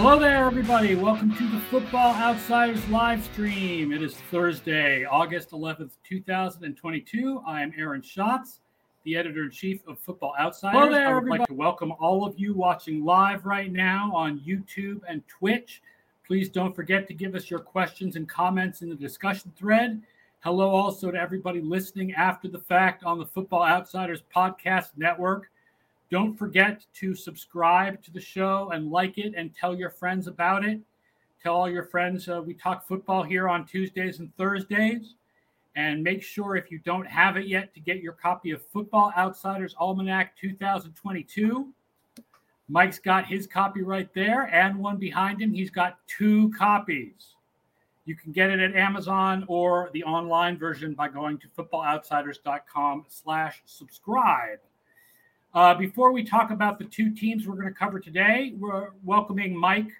Hello there, everybody. Welcome to the Football Outsiders live stream. It is Thursday, August 11th, 2022. I am Aaron Schatz, the editor in chief of Football Outsiders. Hello there, I would everybody. like to welcome all of you watching live right now on YouTube and Twitch. Please don't forget to give us your questions and comments in the discussion thread. Hello also to everybody listening after the fact on the Football Outsiders Podcast Network. Don't forget to subscribe to the show and like it and tell your friends about it. Tell all your friends uh, we talk football here on Tuesdays and Thursdays. And make sure if you don't have it yet to get your copy of Football Outsiders Almanac 2022. Mike's got his copy right there and one behind him. He's got two copies. You can get it at Amazon or the online version by going to footballoutsiders.com slash subscribe. Uh, before we talk about the two teams we're going to cover today, we're welcoming Mike,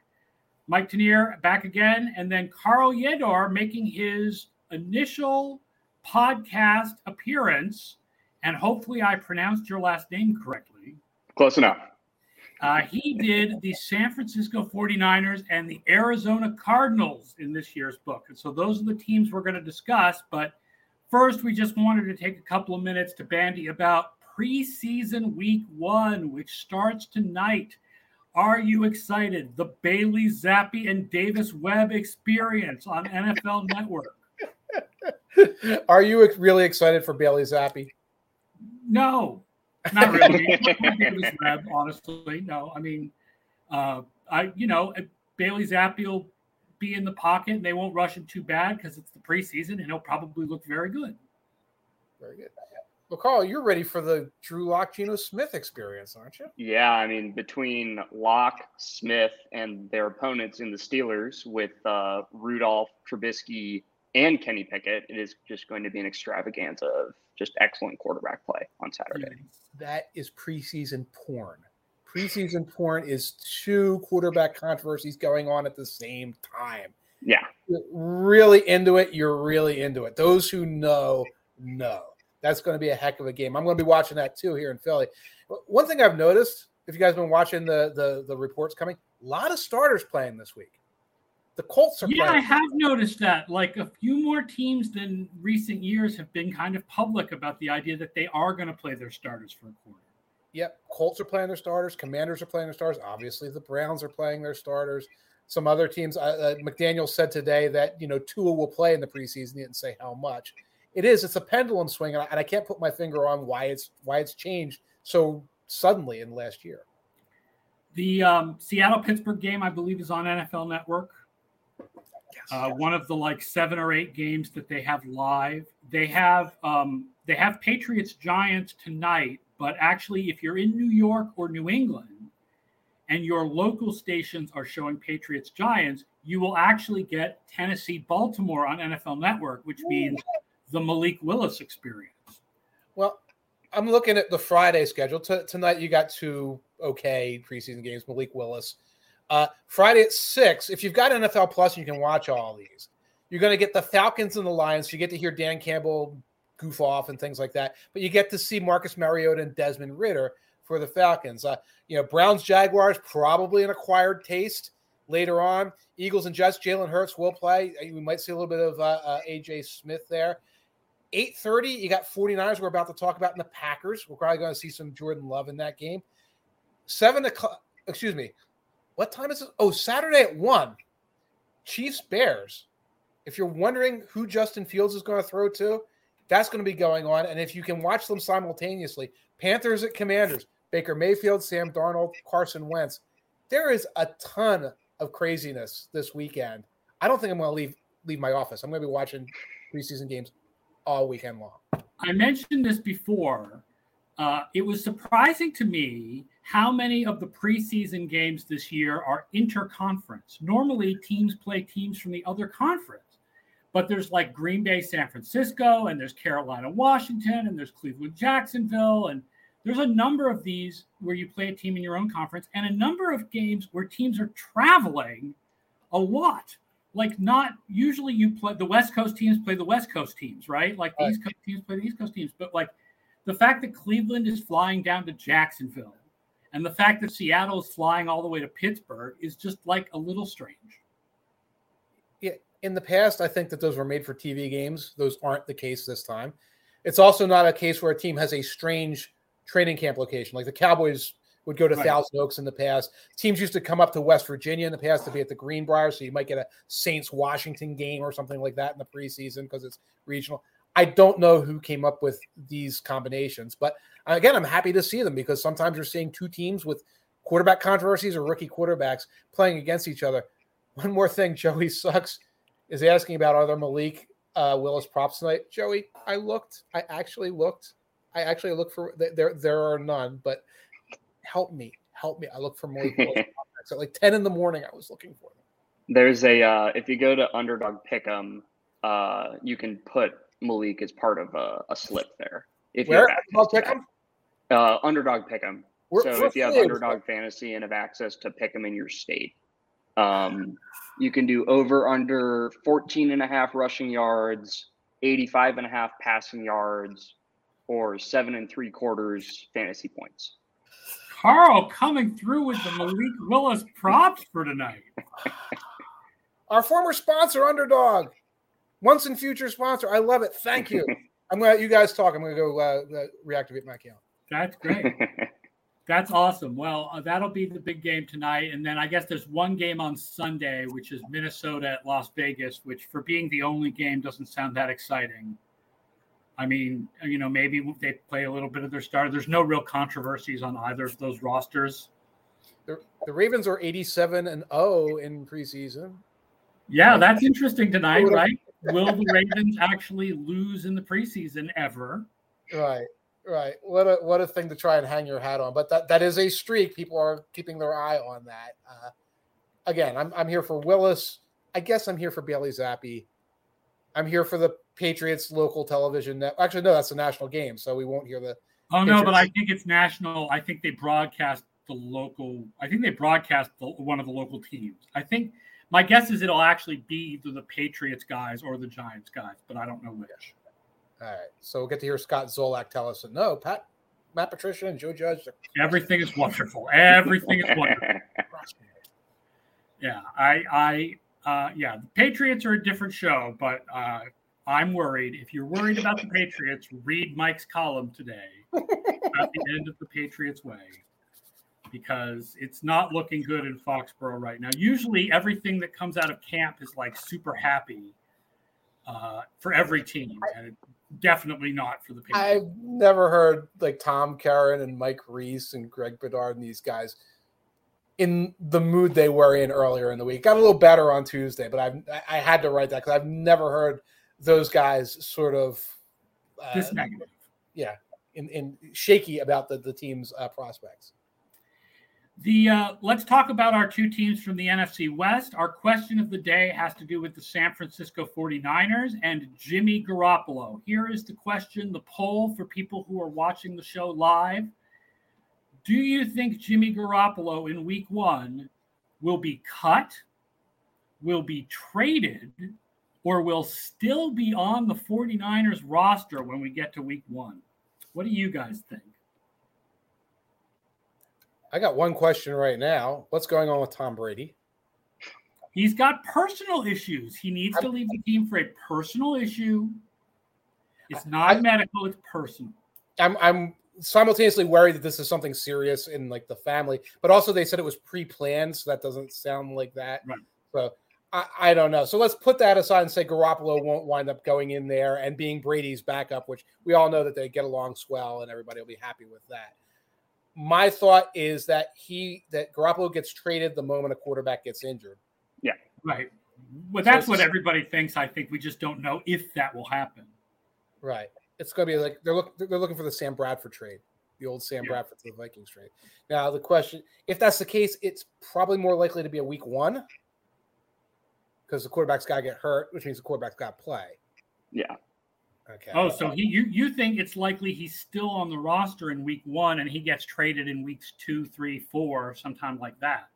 Mike Tanier back again, and then Carl Yedor making his initial podcast appearance. And hopefully, I pronounced your last name correctly. Close enough. Uh, he did the San Francisco 49ers and the Arizona Cardinals in this year's book. And so those are the teams we're going to discuss. But first, we just wanted to take a couple of minutes to bandy about preseason week one, which starts tonight. Are you excited? The Bailey Zappe and Davis Webb experience on NFL Network. Are you really excited for Bailey Zappe? No, not really. Davis Webb, honestly. No, I mean, uh, I you know Bailey Zappe will be in the pocket and they won't rush him too bad because it's the preseason and he'll probably look very good. Very good. Well, Carl, you're ready for the Drew Lock, Geno Smith experience, aren't you? Yeah, I mean, between Lock, Smith, and their opponents in the Steelers with uh, Rudolph, Trubisky, and Kenny Pickett, it is just going to be an extravaganza of just excellent quarterback play on Saturday. That is preseason porn. Preseason porn is two quarterback controversies going on at the same time. Yeah. You're really into it. You're really into it. Those who know, know that's going to be a heck of a game. I'm going to be watching that too here in Philly. One thing I've noticed, if you guys have been watching the the, the reports coming, a lot of starters playing this week. The Colts are. Yeah, playing. I have noticed that. Like a few more teams than recent years have been kind of public about the idea that they are going to play their starters for a quarter. Yep, Colts are playing their starters. Commanders are playing their starters. Obviously, the Browns are playing their starters. Some other teams. Uh, uh, McDaniel said today that you know Tua will play in the preseason. He didn't say how much it is it's a pendulum swing and I, and I, can't put my finger on why it's why it's changed so suddenly in the last year. The um, seattle pittsburgh game i believe is on nfl network. Yes, uh, yes. one of the like seven or eight games that they have live. They have um, they have patriots giants tonight but actually if you're in new york or new england and your local stations are showing patriots giants you will actually get tennessee baltimore on nfl network which means the Malik Willis experience? Well, I'm looking at the Friday schedule. T- tonight, you got two okay preseason games. Malik Willis. Uh, Friday at six. If you've got NFL Plus, you can watch all these. You're going to get the Falcons and the Lions. You get to hear Dan Campbell goof off and things like that. But you get to see Marcus Mariota and Desmond Ridder for the Falcons. Uh, you know, Browns Jaguars probably an acquired taste later on. Eagles and Jets. Jalen Hurts will play. We might see a little bit of uh, uh, AJ Smith there. 8:30, you got 49ers. We're about to talk about in the Packers. We're probably going to see some Jordan Love in that game. Seven o'clock. Excuse me. What time is it? Oh, Saturday at one. Chiefs Bears. If you're wondering who Justin Fields is going to throw to, that's going to be going on. And if you can watch them simultaneously, Panthers at Commanders, Baker Mayfield, Sam Darnold, Carson Wentz. There is a ton of craziness this weekend. I don't think I'm going to leave leave my office. I'm going to be watching preseason games all weekend long. I mentioned this before. Uh, it was surprising to me how many of the preseason games this year are interconference. Normally, teams play teams from the other conference, but there's like Green Bay, San Francisco, and there's Carolina, Washington, and there's Cleveland, Jacksonville, and there's a number of these where you play a team in your own conference, and a number of games where teams are traveling a lot like not usually you play the West Coast teams play the West Coast teams, right? Like the East Coast teams play the East Coast teams. But like the fact that Cleveland is flying down to Jacksonville And the fact that Seattle is flying all the way to Pittsburgh is just like a little strange. Yeah, in the past, I think that those were made for TV games. Those aren't the case this time. It's also not a case where a team has a strange training camp location. Like the Cowboys would go to right. Thousand Oaks in the past. Teams used to come up to West Virginia in the past to be at the Greenbrier, so you might get a Saints Washington game or something like that in the preseason because it's regional. I don't know who came up with these combinations, but again, I'm happy to see them because sometimes you're seeing two teams with quarterback controversies or rookie quarterbacks playing against each other. One more thing, Joey sucks is asking about are there Malik uh, Willis props tonight? Joey, I looked. I actually looked. I actually looked for there. There are none, but help me, help me. I look for. At like ten in the morning, I was looking for them. There's a uh, if you go to Underdog Pick'em, uh, you can put Malik as part of a, a slip there. If Where? you have pick Uh, underdog pick'em. so if you have underdog fantasy and have access to pick them in your state, um, you can do over under 14 and a half rushing yards, 85 and a half passing yards, or seven and three quarters fantasy points. Carl coming through with the Malik Willis props for tonight. Our former sponsor, Underdog. Once in future sponsor. I love it. Thank you. I'm gonna let you guys talk. I'm gonna go uh, uh, reactivate my account. That's great. That's awesome. Well, uh, that'll be the big game tonight, and then I guess there's one game on Sunday, which is Minnesota at Las Vegas, which for being the only game doesn't sound that exciting. I mean, you know, maybe they play a little bit of their star. There's no real controversies on either of those rosters. The, the Ravens are 87 and 0 in preseason. Yeah, that's interesting tonight, right? will the Ravens actually lose in the preseason ever? Right, right. What a what a thing to try and hang your hat on. But that that is a streak. People are keeping their eye on that. Uh, again, I'm I'm here for Willis. I guess I'm here for Bailey Zappe. I'm here for the Patriots local television. Net- Actually, no, that's a national game, so we won't hear the. Oh Patriots. no, but I think it's national. I think they broadcast the local. I think they broadcast the, one of the local teams. I think my guess is it'll actually be either the Patriots guys or the Giants guys, but I don't know which. All right. So we'll get to hear Scott Zolak tell us no, Pat, Matt Patricia, and Joe Judge. Everything is wonderful. Everything is wonderful. yeah, I, I, uh, yeah, the Patriots are a different show, but uh, I'm worried. If you're worried about the Patriots, read Mike's column today at the end of the Patriots way because it's not looking good in Foxborough right now. Usually, everything that comes out of camp is like super happy uh, for every team, and definitely not for the Patriots. I've never heard like Tom Curran and Mike Reiss and Greg Bedard and these guys in the mood they were in earlier in the week. Got a little better on Tuesday, but I've I had to write that because I've never heard those guys sort of uh, this negative. Yeah, in, in shaky about the the team's uh, prospects. The uh, let's talk about our two teams from the NFC West. Our question of the day has to do with the San Francisco 49ers and Jimmy Garoppolo. Here is the question, the poll for people who are watching the show live. Do you think Jimmy Garoppolo in week 1 will be cut, will be traded, or will still be on the 49ers roster when we get to week 1? What do you guys think? I got one question right now. What's going on with Tom Brady? He's got personal issues. He needs I'm, to leave the team for a personal issue. It's not I, medical, it's personal. I'm I'm simultaneously worried that this is something serious in like the family, but also they said it was pre-planned, so that doesn't sound like that. Right. So I, I don't know. So let's put that aside and say Garoppolo won't wind up going in there and being Brady's backup, which we all know that they get along swell and everybody will be happy with that my thought is that he that Garoppolo gets traded the moment a quarterback gets injured. Yeah, right. Well, that's so what everybody thinks. I think we just don't know if that will happen. Right. It's going to be like they're looking they're looking for the Sam Bradford trade, the old Sam yeah. Bradford to the Vikings trade. Now the question, if that's the case, it's probably more likely to be a week one because the quarterback's got to get hurt, which means the quarterback's got to play. Yeah. Okay. Oh, so he you you think it's likely he's still on the roster in week one and he gets traded in weeks two, three, four, sometime like that.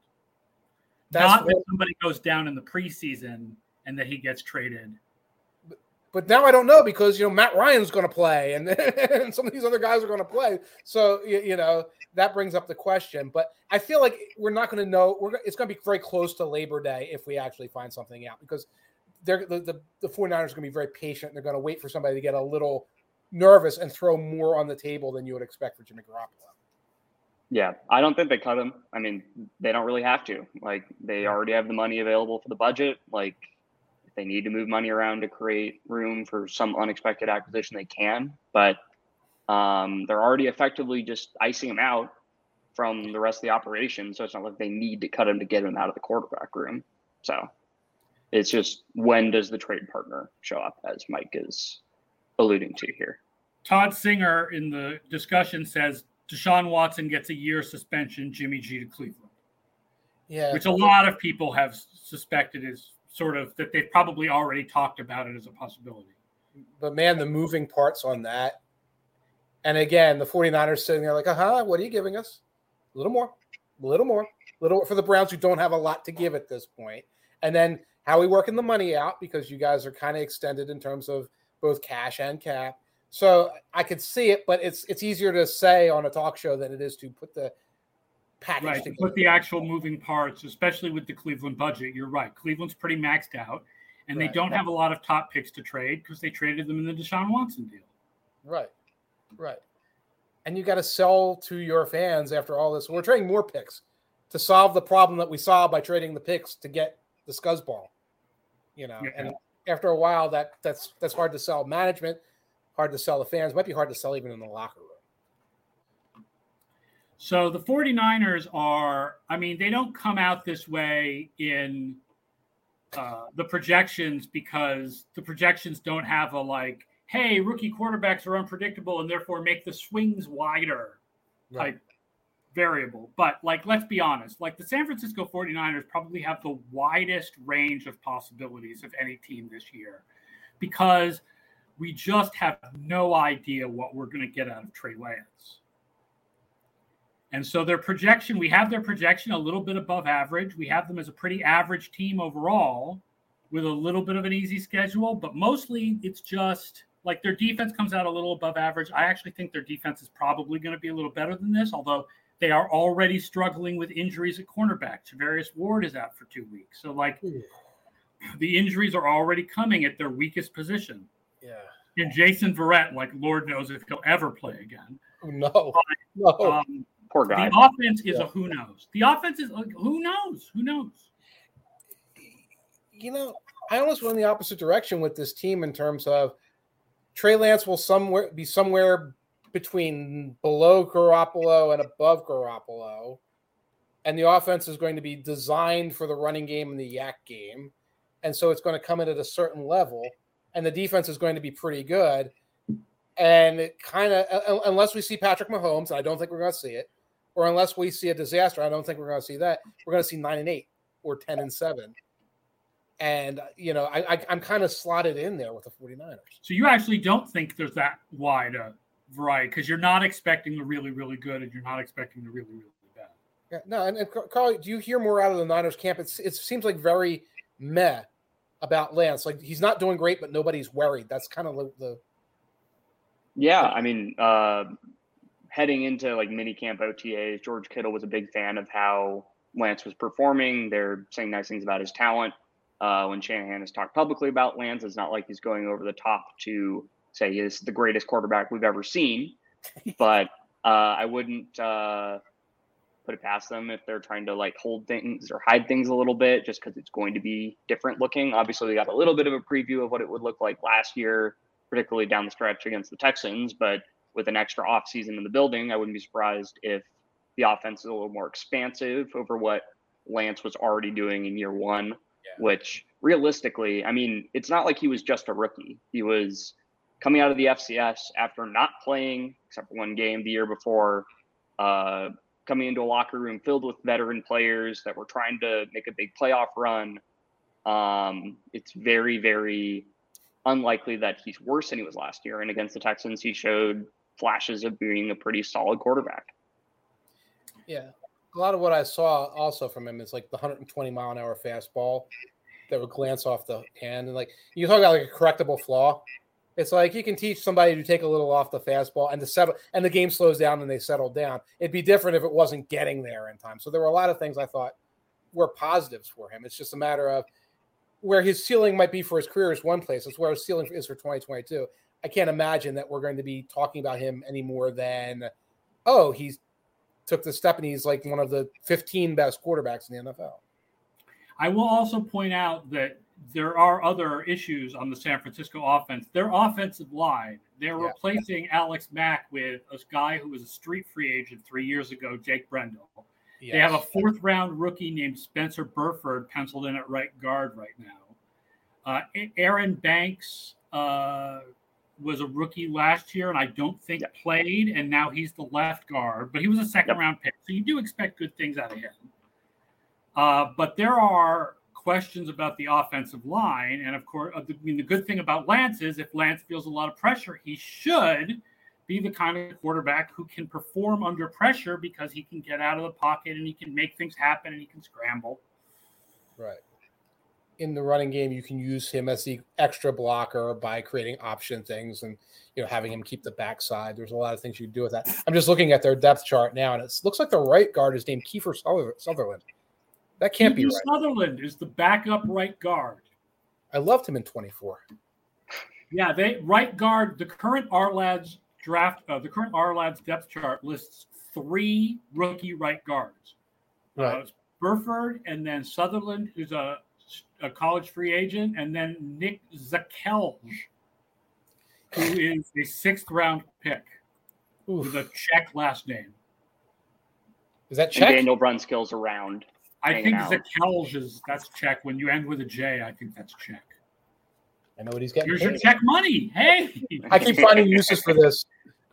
That's Not that somebody goes down in the preseason and that he gets traded. But now I don't know because you know Matt Ryan's going to play, and, and some of these other guys are going to play. So you, you, know that brings up the question. But I feel like we're not going to know. We're it's going to be very close to Labor Day if we actually find something out because they're the the, the 49ers are going to be very patient. They're going to wait for somebody to get a little nervous and throw more on the table than you would expect for Jimmy Garoppolo. Yeah, I don't think they cut him. I mean, they don't really have to. Like, they already have the money available for the budget. Like, if they need to move money around to create room for some unexpected acquisition, they can. But um, they're already effectively just icing him out from the rest of the operation. So it's not like they need to cut him to get him out of the quarterback room. So it's just when does the trade partner show up, as Mike is alluding to here. Todd Singer in the discussion says Deshaun Watson gets a year suspension, Jimmy G to Cleveland. Yeah. Which a lot of people have suspected is sort of that they've probably already talked about it as a possibility. But man, the moving parts on that. And again, the 49ers sitting there like, uh huh, what are you giving us? A little more, a little more, a little for the Browns who don't have a lot to give at this point. And then how we working the money out because you guys are kind of extended in terms of both cash and cap. So I could see it, but it's it's easier to say on a talk show than it is to put the package right, together. Put the actual moving parts, especially with the Cleveland budget. You're right. Cleveland's pretty maxed out, and right. they don't have a lot of top picks to trade because they traded them in the Deshaun Watson deal. Right, right. And you got to sell to your fans after all this. We're trading more picks to solve the problem that we saw by trading the picks to get the scuzzball. You know, yeah. and after a while, that that's that's hard to sell. Management hard to sell the fans. Might be hard to sell even in the locker room. So the 49ers are, I mean, they don't come out this way in uh, the projections because the projections don't have a like, hey, rookie quarterbacks are unpredictable and therefore make the swings wider right. type variable. But like, let's be honest, like the San Francisco 49ers probably have the widest range of possibilities of any team this year because we just have no idea what we're going to get out of Trey Lance. And so their projection, we have their projection a little bit above average. We have them as a pretty average team overall with a little bit of an easy schedule, but mostly it's just like their defense comes out a little above average. I actually think their defense is probably going to be a little better than this, although they are already struggling with injuries at cornerback. Charvarius Ward is out for two weeks. So, like, the injuries are already coming at their weakest position. Yeah. And Jason Verrett, like Lord knows if he'll ever play again. No, but, no. Um, Poor guy. The offense is yeah. a who knows. The offense is like who knows? Who knows? You know, I almost went in the opposite direction with this team in terms of Trey Lance will somewhere be somewhere between below Garoppolo and above Garoppolo. And the offense is going to be designed for the running game and the YAC game. And so it's going to come in at a certain level and the defense is going to be pretty good. And it kind of, unless we see Patrick Mahomes, and I don't think we're going to see it, or unless we see a disaster, I don't think we're going to see that. We're going to see nine and eight or 10 and seven. And, you know, I, I, am kind of slotted in there with the 49ers. So you actually don't think there's that wide a variety because you're not expecting the really, really good and you're not expecting the really, really bad. Yeah, no, and, and Carl, do you hear more out of the Niners camp? It's, it seems like very meh about Lance. Like he's not doing great, but nobody's worried. That's kind of the, the yeah. I mean, uh, heading into like mini camp OTAs, George Kittle was a big fan of how Lance was performing. They're saying nice things about his talent. Uh, when Shanahan has talked publicly about Lance, it's not like he's going over the top to say he's the greatest quarterback we've ever seen. But uh, I wouldn't uh, put it past them if they're trying to like hold things or hide things a little bit just because it's going to be different looking. Obviously, we got a little bit of a preview of what it would look like last year, particularly down the stretch against the Texans. But with an extra offseason in the building, I wouldn't be surprised if the offense is a little more expansive over what Lance was already doing in year one, yeah. which realistically, I mean, it's not like he was just a rookie. He was coming out of the FCS after not playing except for one game the year before. Uh, coming into a locker room filled with veteran players that were trying to make a big playoff run. Um, it's very, very unlikely that he's worse than he was last year. And against the Texans, he showed flashes of being a pretty solid quarterback. Yeah. A lot of what I saw also from him is like the 120 mile an hour fastball that would glance off the hand. And like you talk about like a correctable flaw. It's like you can teach somebody to take a little off the fastball and to settle, and the game slows down and they settle down. It'd be different if it wasn't getting there in time. So there were a lot of things I thought were positives for him. It's just a matter of where his ceiling might be for his career is one place. It's where his ceiling is for 2022. I can't imagine that we're going to be talking about him any more than, oh, he's took the step and he's like one of the 15 best quarterbacks in the NFL. I will also point out that there are other issues on the San Francisco offense. Their offensive line, they're yeah. replacing Alex Mack with a guy who was a street free agent three years ago, Jake Brendel. Yes. They have a fourth round rookie named Spencer Burford penciled in at right guard right now. Uh, Aaron Banks uh, was a rookie last year and I don't think yep. played, and now he's the left guard, but he was a second yep. round pick. So you do expect good things out of him. Uh, but there are questions about the offensive line. And of course, I mean, the good thing about Lance is if Lance feels a lot of pressure, he should be the kind of quarterback who can perform under pressure because he can get out of the pocket and he can make things happen and he can scramble. Right. In the running game, you can use him as the extra blocker by creating option things and you know having him keep the backside. There's a lot of things you can do with that. I'm just looking at their depth chart now, and it looks like the right guard is named Kiefer Sutherland. That can't be right. Sutherland is the backup right guard. I loved him in 24. Yeah, they right guard. The current Ourlads draft, uh, the current Ourlads depth chart lists three rookie right guards. Uh, right. Uh, Burford, and then Sutherland, who's a, a college free agent, and then Nick Zakelj, who is a sixth round pick Oof. with a Czech last name. Is that Czech? And Daniel Brunskill's around. I think Zakelj is that's Czech. When you end with a J, I think that's Czech. I know what he's getting. Here's your Czech money. Hey, I keep finding uses for this.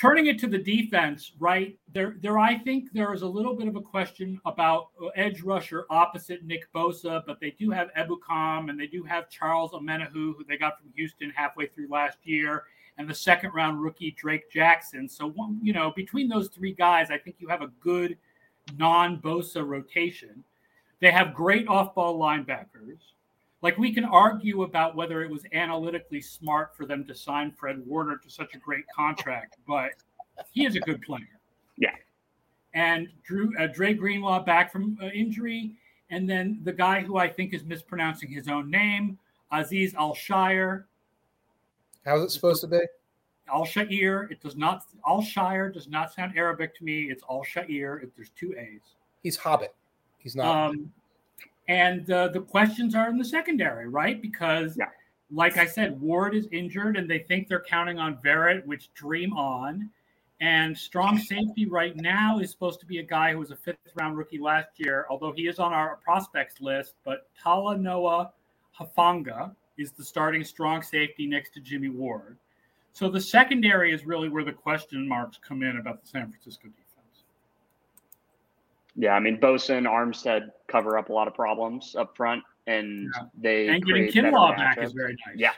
Turning it to the defense, right there, there I think there is a little bit of a question about uh, edge rusher opposite Nick Bosa, but they do have Ebukam and they do have Charles Omenihu, who they got from Houston halfway through last year, and the second round rookie Drake Jackson. So, you know, between those three guys, I think you have a good non Bosa rotation. They have great off ball linebackers. Like we can argue about whether it was analytically smart for them to sign Fred Warner to such a great contract, but he is a good player. Yeah. And Drew uh, Dre Greenlaw back from uh, injury, and then the guy who I think is mispronouncing his own name, Aziz Al-Shaair. How's it supposed to be? Al Shair. It does not. Al Shire does not sound Arabic to me. It's Al Shair. There's two A's. He's Hobbit. He's not. Um, and uh, the questions are in the secondary, right? Because, yeah. like I said, Ward is injured, and they think they're counting on Verrett, which dream on. And strong safety right now is supposed to be a guy who was a fifth round rookie last year, although he is on our prospects list. But Talanoa Hufanga is the starting strong safety next to Jimmy Ward. So the secondary is really where the question marks come in about the San Francisco defense. Yeah, I mean Bosa and Armstead cover up a lot of problems up front, and yeah. they and getting Kinlaw back is very nice. Yeah,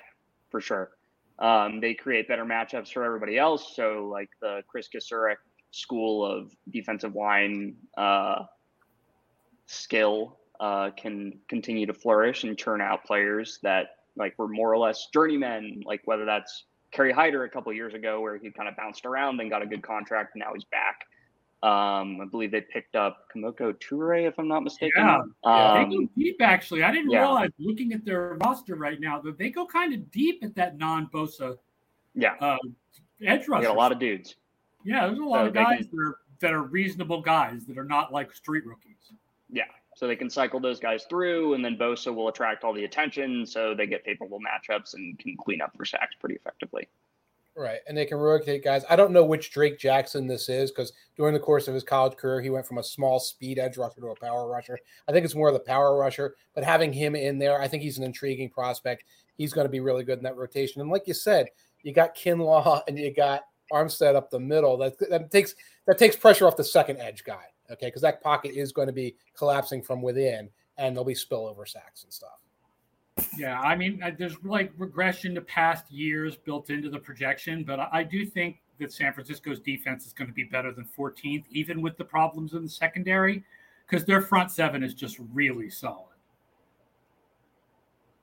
for sure. Um, they create better matchups for everybody else. So like the Chris Kocurek school of defensive line uh, skill uh, can continue to flourish and turn out players that like were more or less journeymen, like whether that's Kerry Hyder a couple years ago, where he kind of bounced around and got a good contract, and now he's back. Um, I believe they picked up Kemoko Turay, if I'm not mistaken. Yeah, um, they go deep. Actually, I didn't yeah. realize looking at their roster right now that they go kind of deep at that non-Bosa. Yeah, uh, edge rusher. a lot of dudes. Yeah, there's a lot so of guys can, that are that are reasonable guys that are not like street rookies. Yeah, so they can cycle those guys through, and then Bosa will attract all the attention, so they get favorable matchups and can clean up for sacks pretty effectively. Right, and they can rotate guys. I don't know which Drake Jackson this is because during the course of his college career, he went from a small speed edge rusher to a power rusher. I think it's more of the power rusher, but having him in there, I think he's an intriguing prospect. He's going to be really good in that rotation. And like you said, you got Kinlaw and you got Armstead up the middle. That that takes that takes pressure off the second edge guy okay, because that pocket is going to be collapsing from within, and there'll be spillover sacks and stuff. Yeah, I mean, there's like regression to past years built into the projection, but I do think that San Francisco's defense is going to be better than 14th, even with the problems in the secondary, because their front seven is just really solid.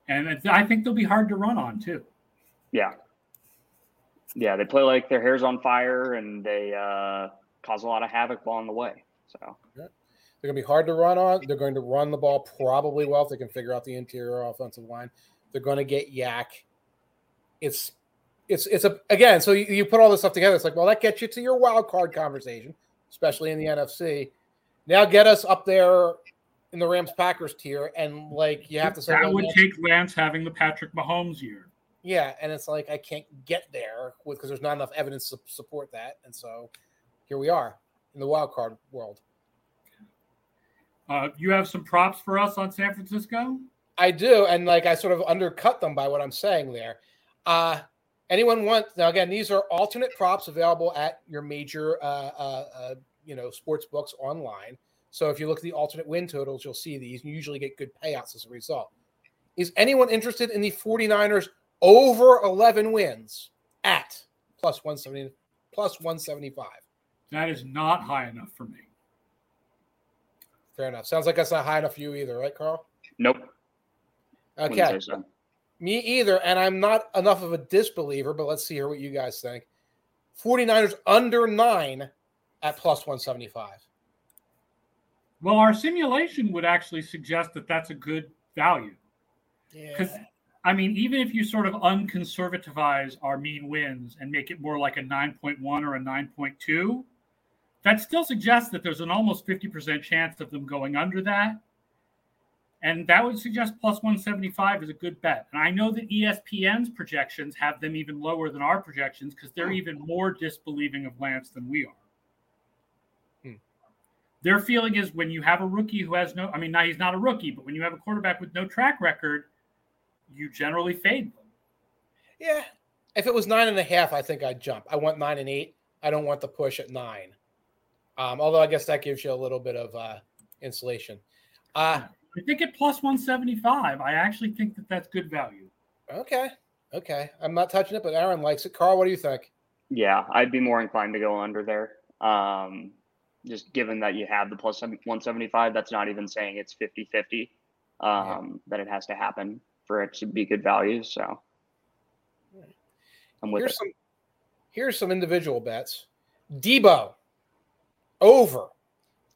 And I think they'll be hard to run on too. Yeah. Yeah, they play like their hair's on fire and they uh, cause a lot of havoc along the way. So they're going to be hard to run on. They're going to run the ball probably well if they can figure out the interior offensive line. They're going to get YAC. It's it's it's a again. So you, you put all this stuff together. It's like, well, that gets you to your wild card conversation, especially in the NFC. Now get us up there in the Rams Packers tier, and like you have to say that would take Lance having the Patrick Mahomes year. Yeah, and it's like I can't get there with because there's not enough evidence to support that, and so here we are in the wild card world. Uh, you have some props for us on San Francisco? I do, and like I sort of undercut them by what I'm saying there. Uh, anyone want now? Again, these are alternate props available at your major, uh, uh, uh, you know, sports books online. So if you look at the alternate win totals, you'll see these. You usually get good payouts as a result. Is anyone interested in the 49ers over 11 wins at plus 170 plus 175? That is not high enough for me. Fair enough. Sounds like that's not high enough for you either, right, Carl? Nope. Okay. So. Me either. And I'm not enough of a disbeliever, but let's see here what you guys think. 49ers under nine at plus 175. Well, our simulation would actually suggest that that's a good value. Yeah. Because, yeah. I mean, even if you sort of unconservativize our mean wins and make it more like a 9.1 or a 9.2, that still suggests that there's an almost 50% chance of them going under that. And that would suggest plus 175 is a good bet. And I know that ESPN's projections have them even lower than our projections because they're hmm. even more disbelieving of Lance than we are hmm. their feeling is when you have a rookie who has no, I mean, now he's not a rookie, but when you have a quarterback with no track record, you generally fade them. Yeah. If it was nine and a half, I think I'd jump. I want nine and eight. I don't want the push at nine. Um, although I guess that gives you a little bit of uh, insulation. Uh, I think at plus 175, I actually think that that's good value. Okay. Okay. I'm not touching it, but Aaron likes it. Carl, what do you think? Yeah, I'd be more inclined to go under there. Um, just given that you have the plus 175, that's not even saying it's 50 50, um, yeah. that it has to happen for it to be good value. So I'm with here's it. Some, here's some individual bets Deebo over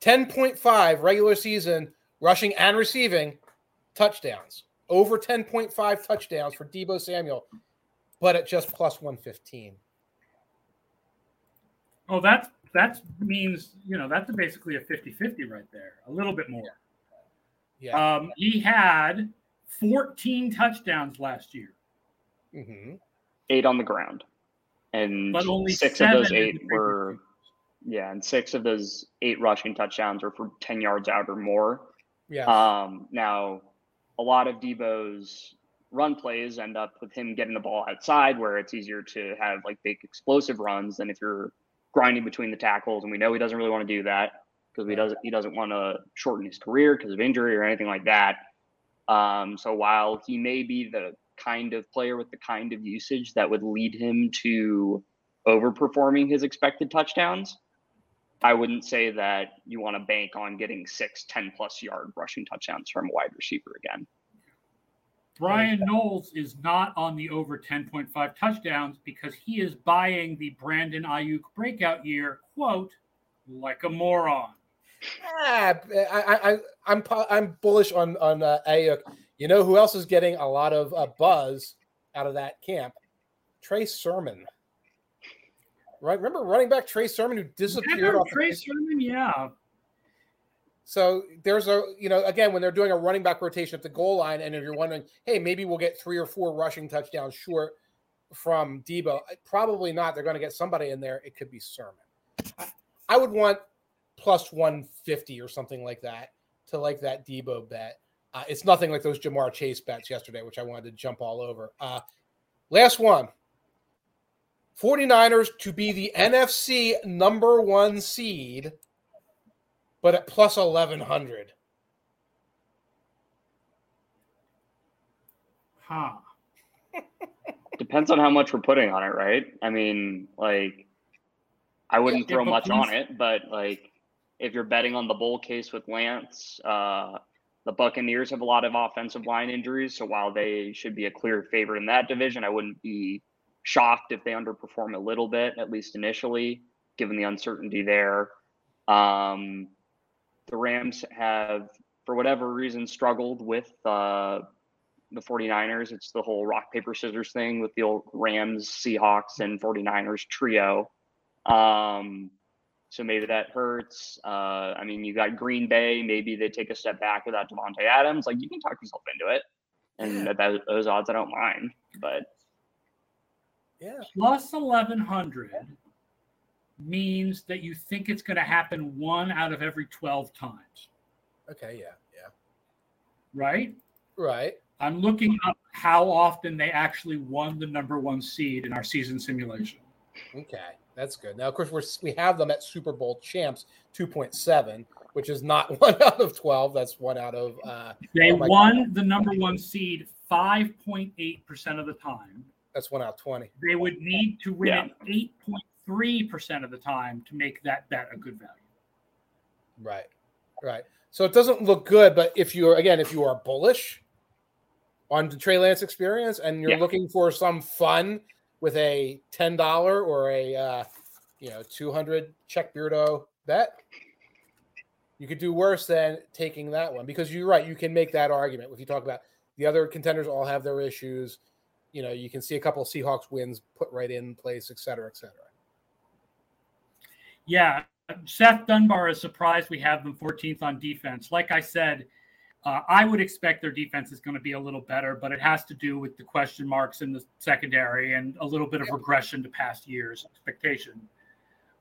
10.5 regular season rushing and receiving touchdowns. Over 10.5 touchdowns for Deebo Samuel, but at just plus 115. Oh, that's that means you know that's basically a 50-50 right there a little bit more yeah um, he had 14 touchdowns last year mm-hmm. eight on the ground and but only six of those eight were yeah and six of those eight rushing touchdowns were for 10 yards out or more. Yeah. Um, now a lot of Deebo's run plays end up with him getting the ball outside where it's easier to have like big explosive runs than if you're grinding between the tackles, and we know he doesn't really want to do that because he doesn't he doesn't want to shorten his career because of injury or anything like that. Um, so while he may be the kind of player with the kind of usage that would lead him to overperforming his expected touchdowns, I wouldn't say that you want to bank on getting six, 10 plus yard rushing touchdowns from a wide receiver again. Brian Knowles is not on the over 10.5 touchdowns because he is buying the Brandon Aiyuk breakout year, quote, like a moron. Ah, I, I, I'm I'm bullish on on uh, Aiyuk. You know who else is getting a lot of uh, buzz out of that camp? Trey Sermon. Right? Remember running back Trey Sermon who disappeared off Trey Sermon, yeah. So there's a, you know, again, when they're doing a running back rotation at the goal line, and if you're wondering, hey, maybe we'll get three or four rushing touchdowns short from Deebo, probably not. They're going to get somebody in there. It could be Sermon. I would want plus 150 or something like that to like that Deebo bet. Uh, it's nothing like those Ja'Marr Chase bets yesterday, which I wanted to jump all over. Uh, last one 49ers to be the NFC number one seed but at plus 1100. Huh. Depends on how much we're putting on it, right? I mean, like, I wouldn't yeah, throw much on it, but like, if you're betting on the bowl case with Lance, uh, the Buccaneers have a lot of offensive line injuries. So while they should be a clear favorite in that division, I wouldn't be shocked if they underperform a little bit, at least initially, given the uncertainty there. Um, the Rams have, for whatever reason, struggled with uh, the 49ers. It's the whole rock, paper, scissors thing with the old Rams, Seahawks, and 49ers trio. Um, so maybe that hurts. Uh, I mean, you got Green Bay. Maybe they take a step back without Davante Adams. Like you can talk yourself into it, and yeah. that, those odds I don't mind. But yeah, plus eleven hundred means that you think it's going to happen one out of every twelve times. Okay. Yeah. Yeah. Right. Right. I'm looking up how often they actually won the number one seed in our season simulation. Okay. That's good. Now, of course, we're, we have them at Super Bowl champs 2.7, which is not one out of 12. That's one out of. Uh, they oh won God. the number one seed 5.8% of the time. That's one out of 20. They would need to win yeah. 8.3% of the time to make that bet a good value. Right. Right. So it doesn't look good, but if you're, again, if you are bullish on the Trey Lance experience and you're yeah. looking for some fun with a ten dollar or a uh, you know two hundred check Beardo bet, you could do worse than taking that one because you're right. You can make that argument if you talk about the other contenders all have their issues. You know, you can see a couple of Seahawks wins put right in place, et cetera, et cetera. Yeah, Seth Dunbar is surprised we have them 14th on defense. Like I said, uh, I would expect their defense is going to be a little better, but it has to do with the question marks in the secondary and a little bit of regression to past years' expectation.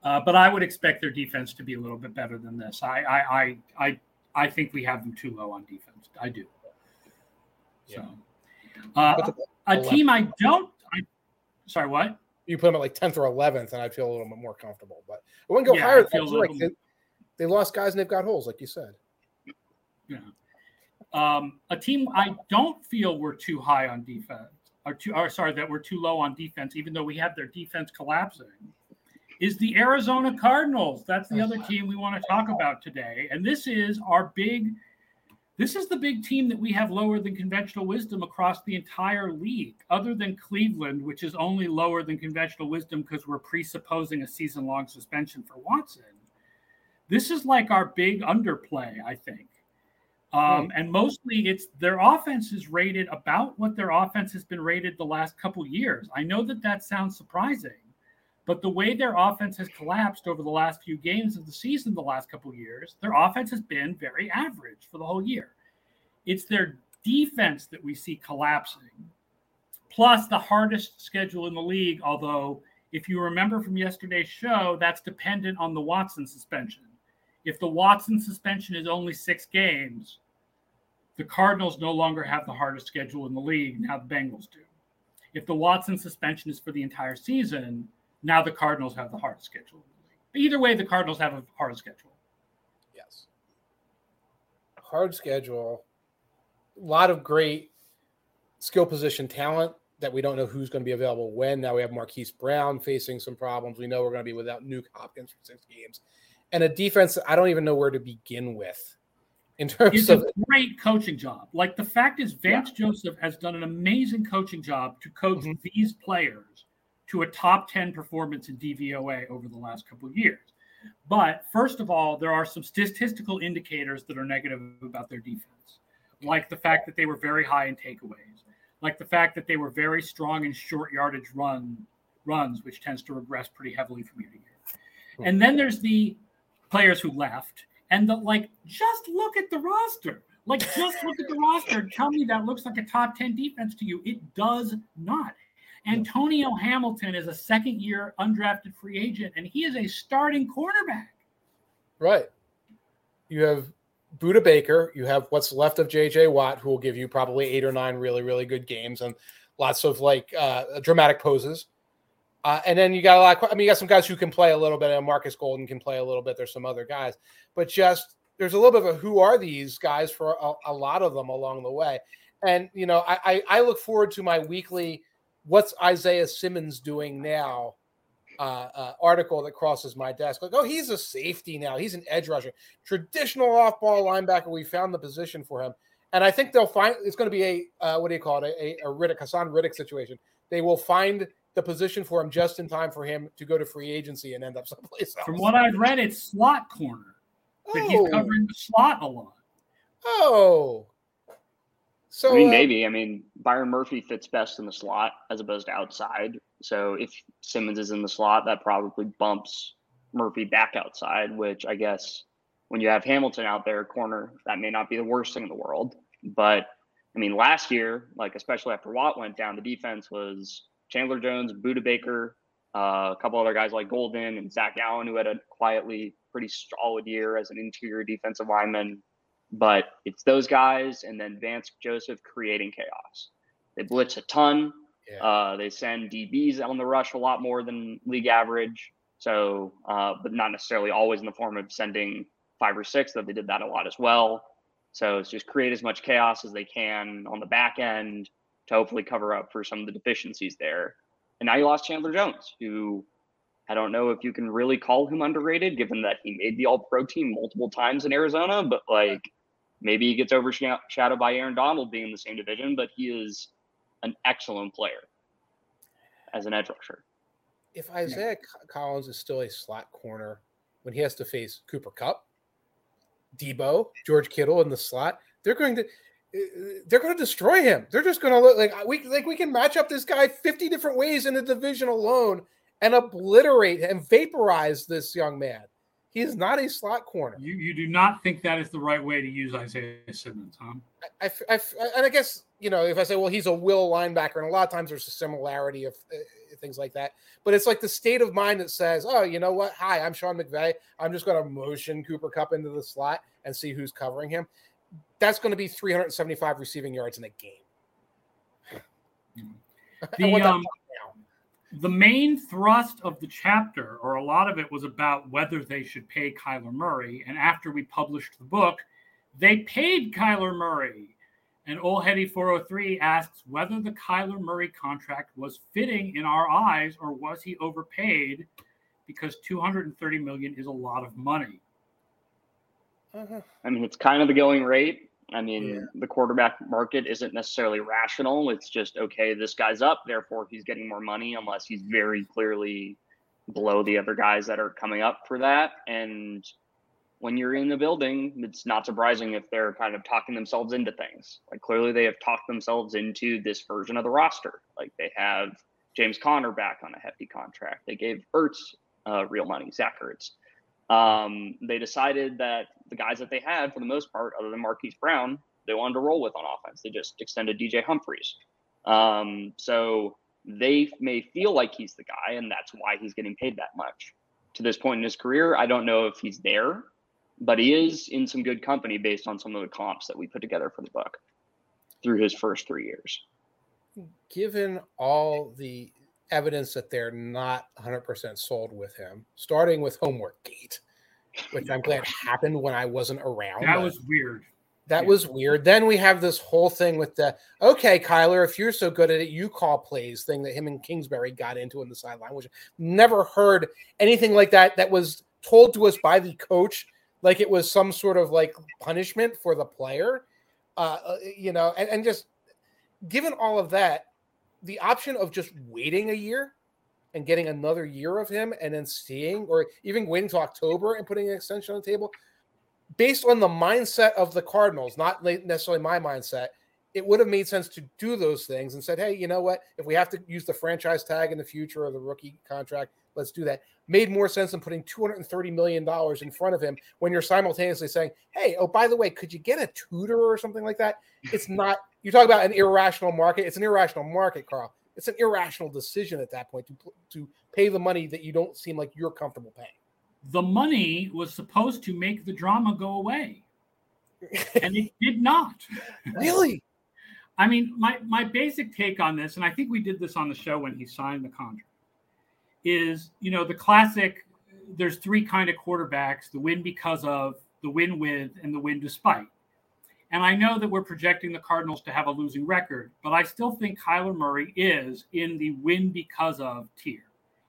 Uh, but I would expect their defense to be a little bit better than this. I I I I, I think we have them too low on defense. I do. So, uh, a team I don't. I sorry, what? You put them at like tenth or eleventh, and I'd feel a little bit more comfortable. But I wouldn't go yeah, higher. Than like they, they lost guys and they've got holes, like you said. Yeah. Um, a team I don't feel we're too high on defense, or too, or sorry, that we're too low on defense, even though we have their defense collapsing, is the Arizona Cardinals. That's the other team we want to talk about today, and this is our big. This is the big team that we have lower than conventional wisdom across the entire league, other than Cleveland, which is only lower than conventional wisdom because we're presupposing a season long suspension for Watson. This is like our big underplay, I think. Um, and mostly it's their offense is rated about what their offense has been rated the last couple years. I know that that sounds surprising, but the way their offense has collapsed over the last few games of the season, the last couple years, their offense has been very average for the whole year. It's their defense that we see collapsing, plus the hardest schedule in the league. Although, if you remember from yesterday's show, that's dependent on the Watson suspension. If the Watson suspension is only six games, the Cardinals no longer have the hardest schedule in the league. Now the Bengals do. If the Watson suspension is for the entire season, now the Cardinals have the hardest schedule in the league. But either way, the Cardinals have a hard schedule. Yes. Hard schedule. A lot of great skill position talent that we don't know who's going to be available when. Now we have Marquise Brown facing some problems. We know we're going to be without Nuke Hopkins for six games. And a defense I don't even know where to begin with in terms it's of a great coaching job. Like the fact is, Vance yeah. Joseph has done an amazing coaching job to coach mm-hmm. these players to a top 10 performance in DVOA over the last couple of years. But first of all, there are some statistical indicators that are negative about their defense, like the fact that they were very high in takeaways, like the fact that they were very strong in short yardage run runs, which tends to regress pretty heavily from year to year. Hmm. And then there's the players who left and the like just look at the roster like just look at the roster and tell me that looks like a top 10 defense to you it does not antonio hamilton is a second year undrafted free agent and he is a starting quarterback. right you have Budda Baker, you have what's left of JJ Watt, who will give you probably eight or nine really, really good games and lots of like uh, dramatic poses. Uh, and then you got a lot. Of, I mean, you got some guys who can play a little bit, and Marcus Golden can play a little bit. There's some other guys, but just there's a little bit of a who are these guys for a, a lot of them along the way. And you know, I, I, I look forward to my weekly. What's Isaiah Simmons doing now? uh, uh, article that crosses my desk. Like, oh, he's a safety now. He's an edge rusher, traditional off-ball linebacker. We found the position for him, and I think they'll find it's going to be a uh, what do you call it? A, a, a Riddick Haason Reddick situation. They will find the position for him just in time for him to go to free agency and end up someplace else. From what I've read, it's slot corner, but oh. he's covering the slot a lot. Oh, so I mean, uh, maybe. I mean, Byron Murphy fits best in the slot as opposed to outside. So if Simmons is in the slot, that probably bumps Murphy back outside. Which I guess when you have Hamilton out there corner, that may not be the worst thing in the world. But I mean, last year, like especially after Watt went down, the defense was Chandler Jones, Budda Baker, uh, a couple other guys like Golden and Zach Allen, who had a quietly pretty solid year as an interior defensive lineman. But it's those guys and then Vance Joseph creating chaos. They blitz a ton. Yeah. Uh, they send DBs on the rush a lot more than league average. So, uh, but not necessarily always in the form of sending five or six, though they did that a lot as well. So it's just create as much chaos as they can on the back end to hopefully cover up for some of the deficiencies there. And now you lost Chandler Jones, who I don't know if you can really call him underrated, given that he made the All Pro team multiple times in Arizona. But like, Maybe he gets overshadowed by Aaron Donald being in the same division, but he is an excellent player as an edge rusher. If Isaiah. Collins is still a slot corner when he has to face Cooper Kupp, Deebo, George Kittle in the slot, they're going to uh, they're going to destroy him. They're just going to look like we like we can match up this guy 50 different ways in the division alone and obliterate and vaporize this young man. He is not a slot corner. You you do not think that is the right way to use Isaiah Simmons, huh? I, I, I, and I guess you know if I say, well, he's a will linebacker, and a lot of times there's a similarity of uh, things like that. But it's like the state of mind that says, oh, you know what? Hi, I'm Sean McVay. I'm just going to motion Cooper Kupp into the slot and see who's covering him. That's going to be 375 receiving yards in a game. The, um, the main thrust of the chapter, or a lot of it, was about whether they should pay Kyler Murray. And after we published the book, they paid Kyler Murray. And Old Heady 403 asks whether the Kyler Murray contract was fitting in our eyes or was he overpaid because 230 million is a lot of money. Uh-huh. I mean, it's kind of the going rate. I mean, yeah. the quarterback market isn't necessarily rational. It's just okay, this guy's up, therefore he's getting more money, unless he's very clearly below the other guys that are coming up for that. And when you're in the building, it's not surprising if they're kind of talking themselves into things. Like clearly they have talked themselves into this version of the roster. Like they have James Conner back on a hefty contract. They gave Ertz uh, real money, Zach Ertz. Um, they decided that the guys that they had, for the most part, other than Marquise Brown, they wanted to roll with on offense. They just extended DJ Humphries. Um, so they may feel like he's the guy, and that's why he's getting paid that much. To this point in his career, I don't know if he's there, but he is in some good company based on some of the comps that we put together for the book through his first three years. Given all the evidence that they're not 100% sold with him, starting with Homework Gate, which I'm glad happened when I wasn't around. That was weird. That yeah. was weird. Then we have this whole thing with the okay, Kyler, if you're so good at it, you call plays thing that him and Kingsbury got into in the sideline, which never heard anything like that that was told to us by the coach, like it was some sort of like punishment for the player. Uh, uh you know, and, and just given all of that, the option of just waiting a year and getting another year of him and then seeing, or even waiting till October and putting an extension on the table, based on the mindset of the Cardinals, not necessarily my mindset, it would have made sense to do those things and said, hey, you know what? If we have to use the franchise tag in the future or the rookie contract, let's do that. Made more sense than putting $230 million in front of him when you're simultaneously saying, hey, oh, by the way, could you get a tutor or something like that? It's not, you talk about an irrational market. It's an irrational market, Carl it's an irrational decision at that point to to pay the money that you don't seem like you're comfortable paying. The money was supposed to make the drama go away, and it did not. Really? I mean, my my basic take on this, and I think we did this on the show when he signed the contract, is you know the classic. There's three kind of quarterbacks: the win because of, the win with, and the win despite. And I know that we're projecting the Cardinals to have a losing record, but I still think Kyler Murray is in the win because of tier.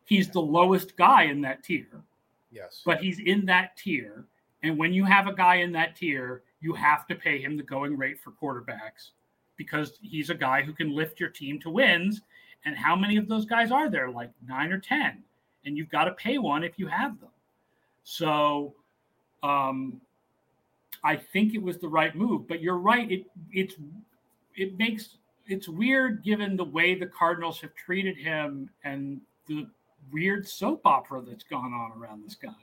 He's the lowest guy in that tier. Yes. But he's in that tier. And when you have a guy in that tier, you have to pay him the going rate for quarterbacks because he's a guy who can lift your team to wins. And how many of those guys are there? Like nine or 10. And you've got to pay one if you have them. So um, I think it was the right move. But you're right. It it's it makes it's weird given the way the Cardinals have treated him and the weird soap opera that's gone on around this guy.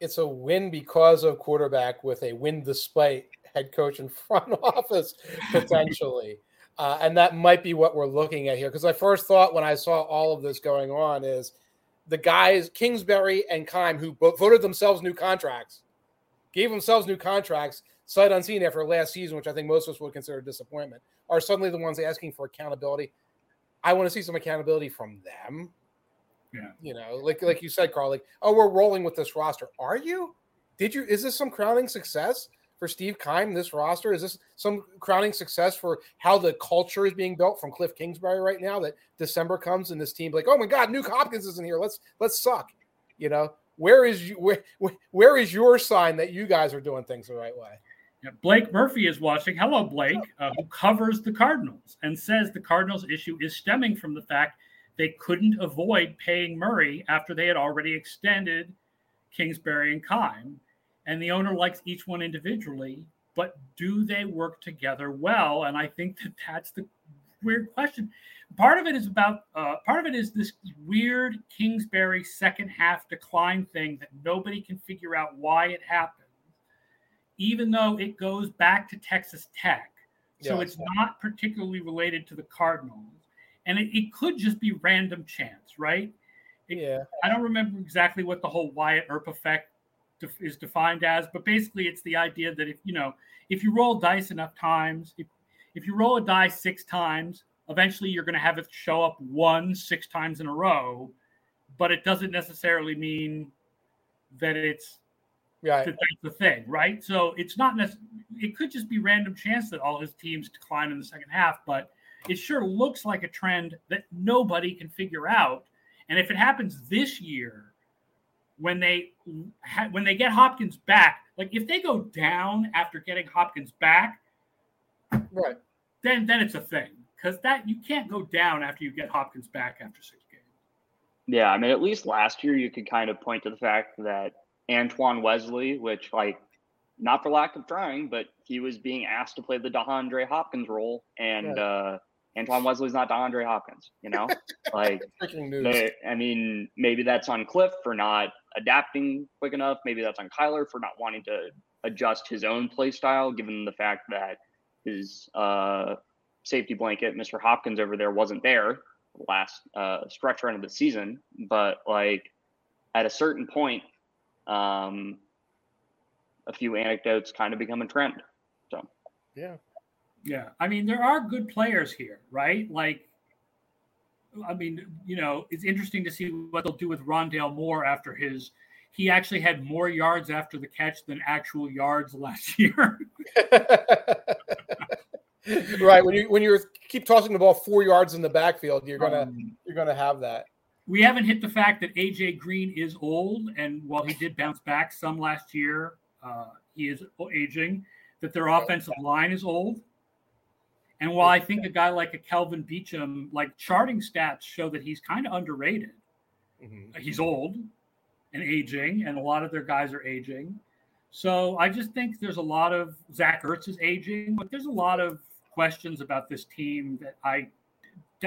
It's a win because of quarterback with a win despite head coach and front office potentially. uh, and that might be what we're looking at here. Because I first thought when I saw all of this going on is the guys, Kingsbury and Keim, who voted themselves new contracts, gave themselves new contracts, sight unseen after last season, which I think most of us would consider a disappointment, are suddenly the ones asking for accountability. I want to see some accountability from them. Yeah. You know, like like you said, Carl, like, oh, we're rolling with this roster. Are you? Did you is this some crowning success for Steve Keim, this roster? Is this some crowning success for how the culture is being built from Kliff Kingsbury right now that December comes and this team like, oh my God, Nuk Hopkins isn't here. Let's let's suck. You know, where is you where where is your sign that you guys are doing things the right way? Yeah, Blake Murphy is watching. Hello, Blake, uh, who covers the Cardinals and says the Cardinals issue is stemming from the fact they couldn't avoid paying Murray after they had already extended Kingsbury and Keim. And the owner likes each one individually, but do they work together well? And I think that that's the weird question. Part of it is about, uh, part of it is this weird Kingsbury second half decline thing that nobody can figure out why it happened, even though it goes back to Texas Tech. So yeah, it's not particularly related to the Cardinals and it, it could just be random chance, right? It, yeah. I don't remember exactly what the whole Wyatt Earp effect def- is defined as, but basically it's the idea that if you know if you roll dice enough times, if if you roll a die six times, eventually you're going to have it show up one six times in a row, but it doesn't necessarily mean that it's right. that that's the thing, right? So it's not necessarily. It could just be random chance that all his teams decline in the second half, but it sure looks like a trend that nobody can figure out. And if it happens this year, when they ha- when they get Hopkins back, like if they go down after getting Hopkins back, right? Then then it's a thing because that you can't go down after you get Hopkins back after six games. Yeah, I mean, at least last year you could kind of point to the fact that Antoine Wesley, which like not for lack of trying, but he was being asked to play the DeAndre Hopkins role, and uh, Antoine Wesley's not DeAndre Hopkins, you know? like, they, I mean, maybe that's on Kliff for not adapting quick enough. Maybe that's on Kyler for not wanting to adjust his own play style, given the fact that his uh, safety blanket, Mr. Hopkins over there, wasn't there last uh, stretch run of the season. But, like, at a certain point, um, a few anecdotes kind of become a trend. So, yeah. Yeah, I mean there are good players here, right? Like, I mean, you know, it's interesting to see what they'll do with Rondale Moore after his. He actually had more yards after the catch than actual yards last year. right when you when you keep tossing the ball four yards in the backfield, you're gonna um, you're gonna have that. We haven't hit the fact that AJ Green is old, and while he did bounce back some last year, uh, he is aging. That their offensive line is old. And while I think a guy like a Kelvin Beachum, like charting stats show that he's kind of underrated, mm-hmm. he's old and aging, and a lot of their guys are aging. So I just think there's a lot of Zach Ertz is aging, but there's a lot of questions about this team that I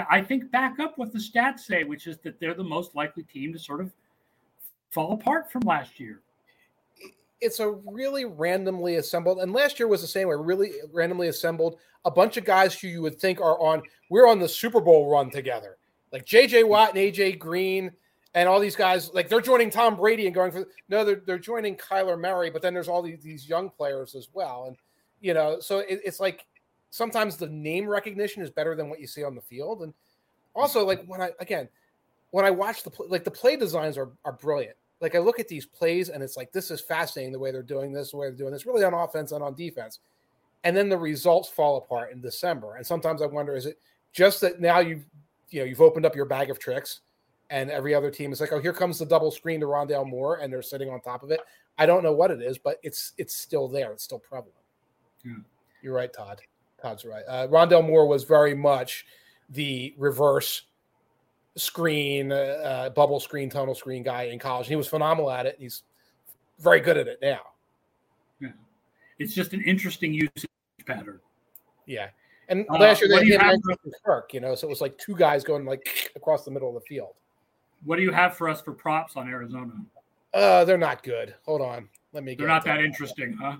I think back up what the stats say, which is that they're the most likely team to sort of fall apart from last year it's a really randomly assembled, and last year was the same way, really randomly assembled a bunch of guys who you would think are on. We're on the Super Bowl run together, like J.J. Watt and A.J. Green, and all these guys. Like they're joining Tom Brady and going for no, they're they're joining Kyler Murray, but then there's all these these young players as well, and you know, so it, it's like sometimes the name recognition is better than what you see on the field, and also like when I again when I watch the like the play designs are are brilliant like I look at these plays and it's like this is fascinating the way they're doing this, the way they're doing this, really on offense and on defense. And then the results fall apart in December. And sometimes I wonder, is it just that now you've you know you've opened up your bag of tricks and every other team is like, oh, here comes the double screen to Rondale Moore, and they're sitting on top of it. I don't know what it is, but it's it's still there. It's still prevalent. Yeah. You're right, Todd. Todd's right. Uh, Rondale Moore was very much the reverse screen, uh, uh, bubble screen, tunnel screen guy in college. He was phenomenal at it. He's very good at it now. Yeah. It's just an interesting usage pattern. Yeah. And Uh, last year they do you had have Andrew Kirk, you know, so it was like two guys going like across the middle of the field. What do you have for us for props on Arizona? Uh, they're not good. Hold on. Let me get They're not to that interesting, huh?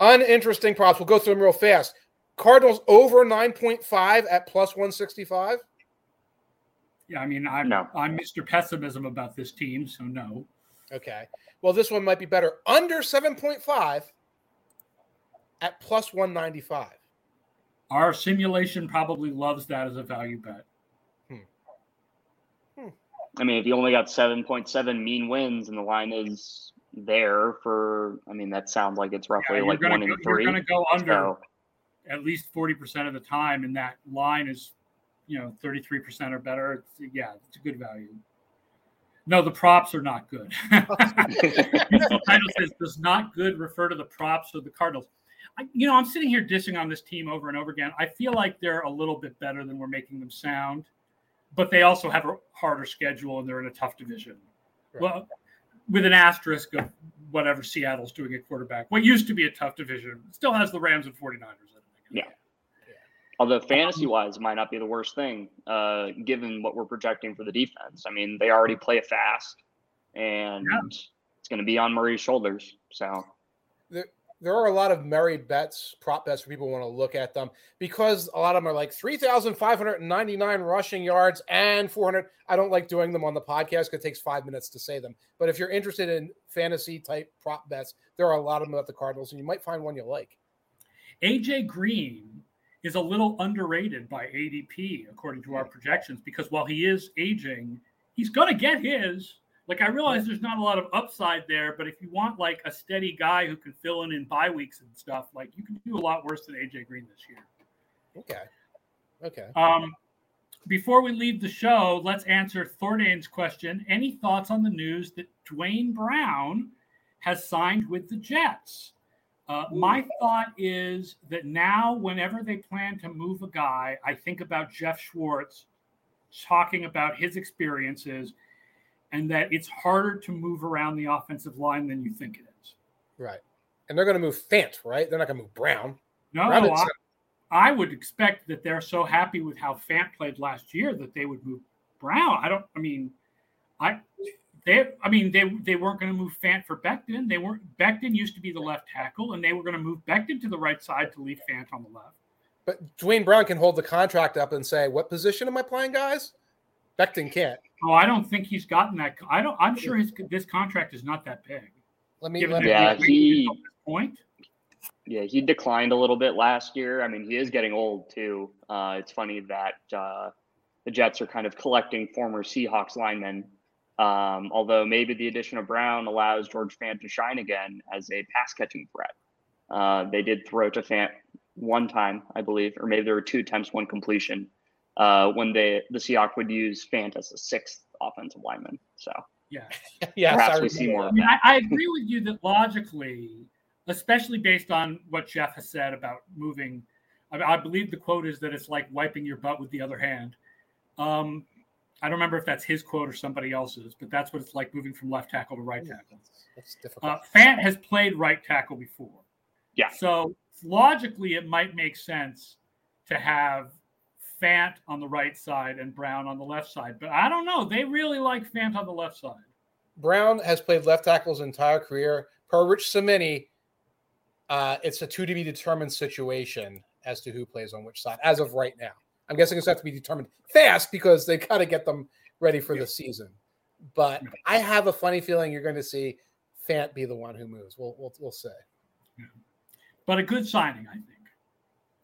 uninteresting props. We'll go through them real fast. Cardinals over 9.5 at plus 165. Yeah, I mean, I'm No. I'm Mr. Pessimism about this team, so no. Okay. Well, this one might be better. Under 7.5 at plus 195. Our simulation probably loves that as a value bet. Hmm. Hmm. I mean, if you only got 7.7 mean wins and the line is there for, I mean, that sounds like it's roughly Yeah, like one go, in you're gonna go under So, at least forty percent of the time, and that line is, you know, thirty three percent or better. It's, yeah, it's a good value. No, the props are not good. the title says does not good refer to the props of the Cardinals. I, you know, I'm sitting here dissing on this team over and over again. I feel like they're a little bit better than we're making them sound, but they also have a harder schedule and they're in a tough division. Right. Well, with an asterisk of whatever Seattle's doing at quarterback. What used to be a tough division still has the Rams and 49ers in it. Yeah. although fantasy wise, it might not be the worst thing uh, given what we're projecting for the defense. I mean, they already play fast and Yeah. it's going to be on Murray's shoulders. So, There there are a lot of Murray bets, prop bets for people want to look at them because a lot of them are like 3,599 rushing yards and 400. I don't like doing them on the podcast because it takes five minutes to say them. But if you're interested in fantasy type prop bets, there are a lot of them about the Cardinals, and you might find one you like. AJ Green is a little underrated by ADP according to our projections because while he is aging, he's going to get his. Like I realize there's not a lot of upside there, but if you want like a steady guy who can fill in in bye weeks and stuff, like you can do a lot worse than AJ Green this year. Okay. Okay. Um, before we leave the show, let's answer Thordain's question. Any thoughts on the news that Duane Brown has signed with the Jets? Uh, my thought is that now, whenever they plan to move a guy, I think about Geoff Schwartz talking about his experiences and that it's harder to move around the offensive line than you think it is. Right. And they're going to move Fant, right? They're not going to move Brown. No, Brown I, I would expect that they're so happy with how Fant played last year that they would move Brown. I don't. I mean, I they. I mean, they they weren't going to move Fant for Becton. They weren't. Becton used to be the left tackle, and they were going to move Becton to the right side to leave Fant on the left. But Duane Brown can hold the contract up and say, "What position am I playing, guys?" Becton can't. Oh, I don't think he's gotten that. I don't. I'm sure his this contract is not that big. Let me. Given Let that me Yeah, he- making it up to this point. yeah, he declined a little bit last year. I mean, he is getting old too. Uh, it's funny that uh, the Jets are kind of collecting former Seahawks linemen. Um, although maybe the addition of Brown allows George Fant to shine again as a pass catching threat. Uh, they did throw to Fant one time, I believe, or maybe there were two attempts, one completion, uh, when they the Seahawks would use Fant as a sixth offensive lineman. So Yeah. yes, perhaps I we see more I of mean, that. I, I agree with you that logically, especially based on what Geoff has said about moving, I, I believe the quote is that it's like wiping your butt with the other hand. Um, I don't remember if that's his quote or somebody else's, but that's what it's like moving from left tackle to right tackle. That's difficult. Uh, Fant has played right tackle before. Yeah. So logically, it might make sense to have Fant on the right side and Brown on the left side. But I don't know. They really like Fant on the left side. Brown has played left tackle his entire career. Per Rich Cimini, uh, it's a two to be determined situation as to who plays on which side as of right now. I'm guessing it's going to have to be determined fast because they got to get them ready for the season. But I have a funny feeling you're going to see Fant be the one who moves. We'll we'll, we'll say. but a good signing, I think.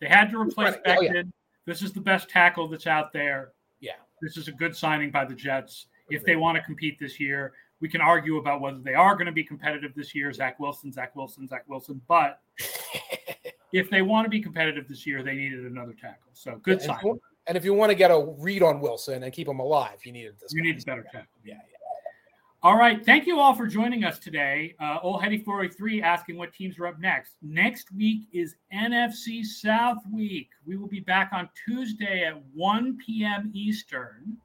They had to replace Oh, yeah. This is the best tackle that's out there. Yeah. This is a good signing by the Jets. If they want to compete this year, we can argue about whether they are going to be competitive this year. Zach Wilson, Zach Wilson, Zach Wilson. But if they want to be competitive this year, they needed another tackle. So good signing. Dw- And if you want to get a read on Wilson and keep him alive, you needed this. You need need better tackle. Yeah, yeah. All right. Thank you all for joining us today. Uh, Old Hetty 403 asking what teams are up next. Next week is NFC South week. We will be back on Tuesday at 1 p.m. Eastern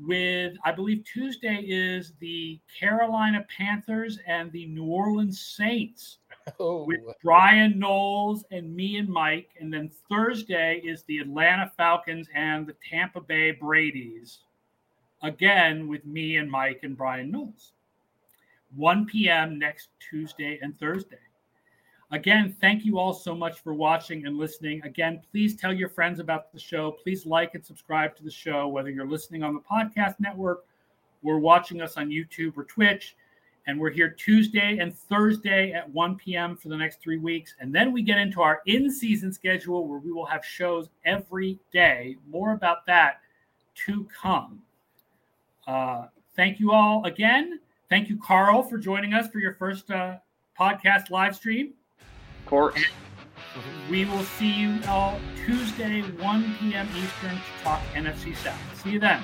with, I believe Tuesday is the Carolina Panthers and the New Orleans Saints Oh, with Bryan Knowles and me and Mike. And then Thursday is the Atlanta Falcons and the Tampa Bay Brady's. Again with me and Mike and Bryan Knowles. 1 p.m. next Tuesday and Thursday. Again, thank you all so much for watching and listening. Again, please tell your friends about the show. Please like and subscribe to the show, whether you're listening on the podcast network or watching us on YouTube or Twitch. And we're here Tuesday and Thursday at 1 p.m. for the next three weeks. And then we get into our in season schedule where we will have shows every day. More about that to come. Uh, thank you all again. Thank you, Carl, for joining us for your first uh, podcast live stream. Of course. We will see you all Tuesday, 1 p.m. Eastern, to talk NFC South. See you then.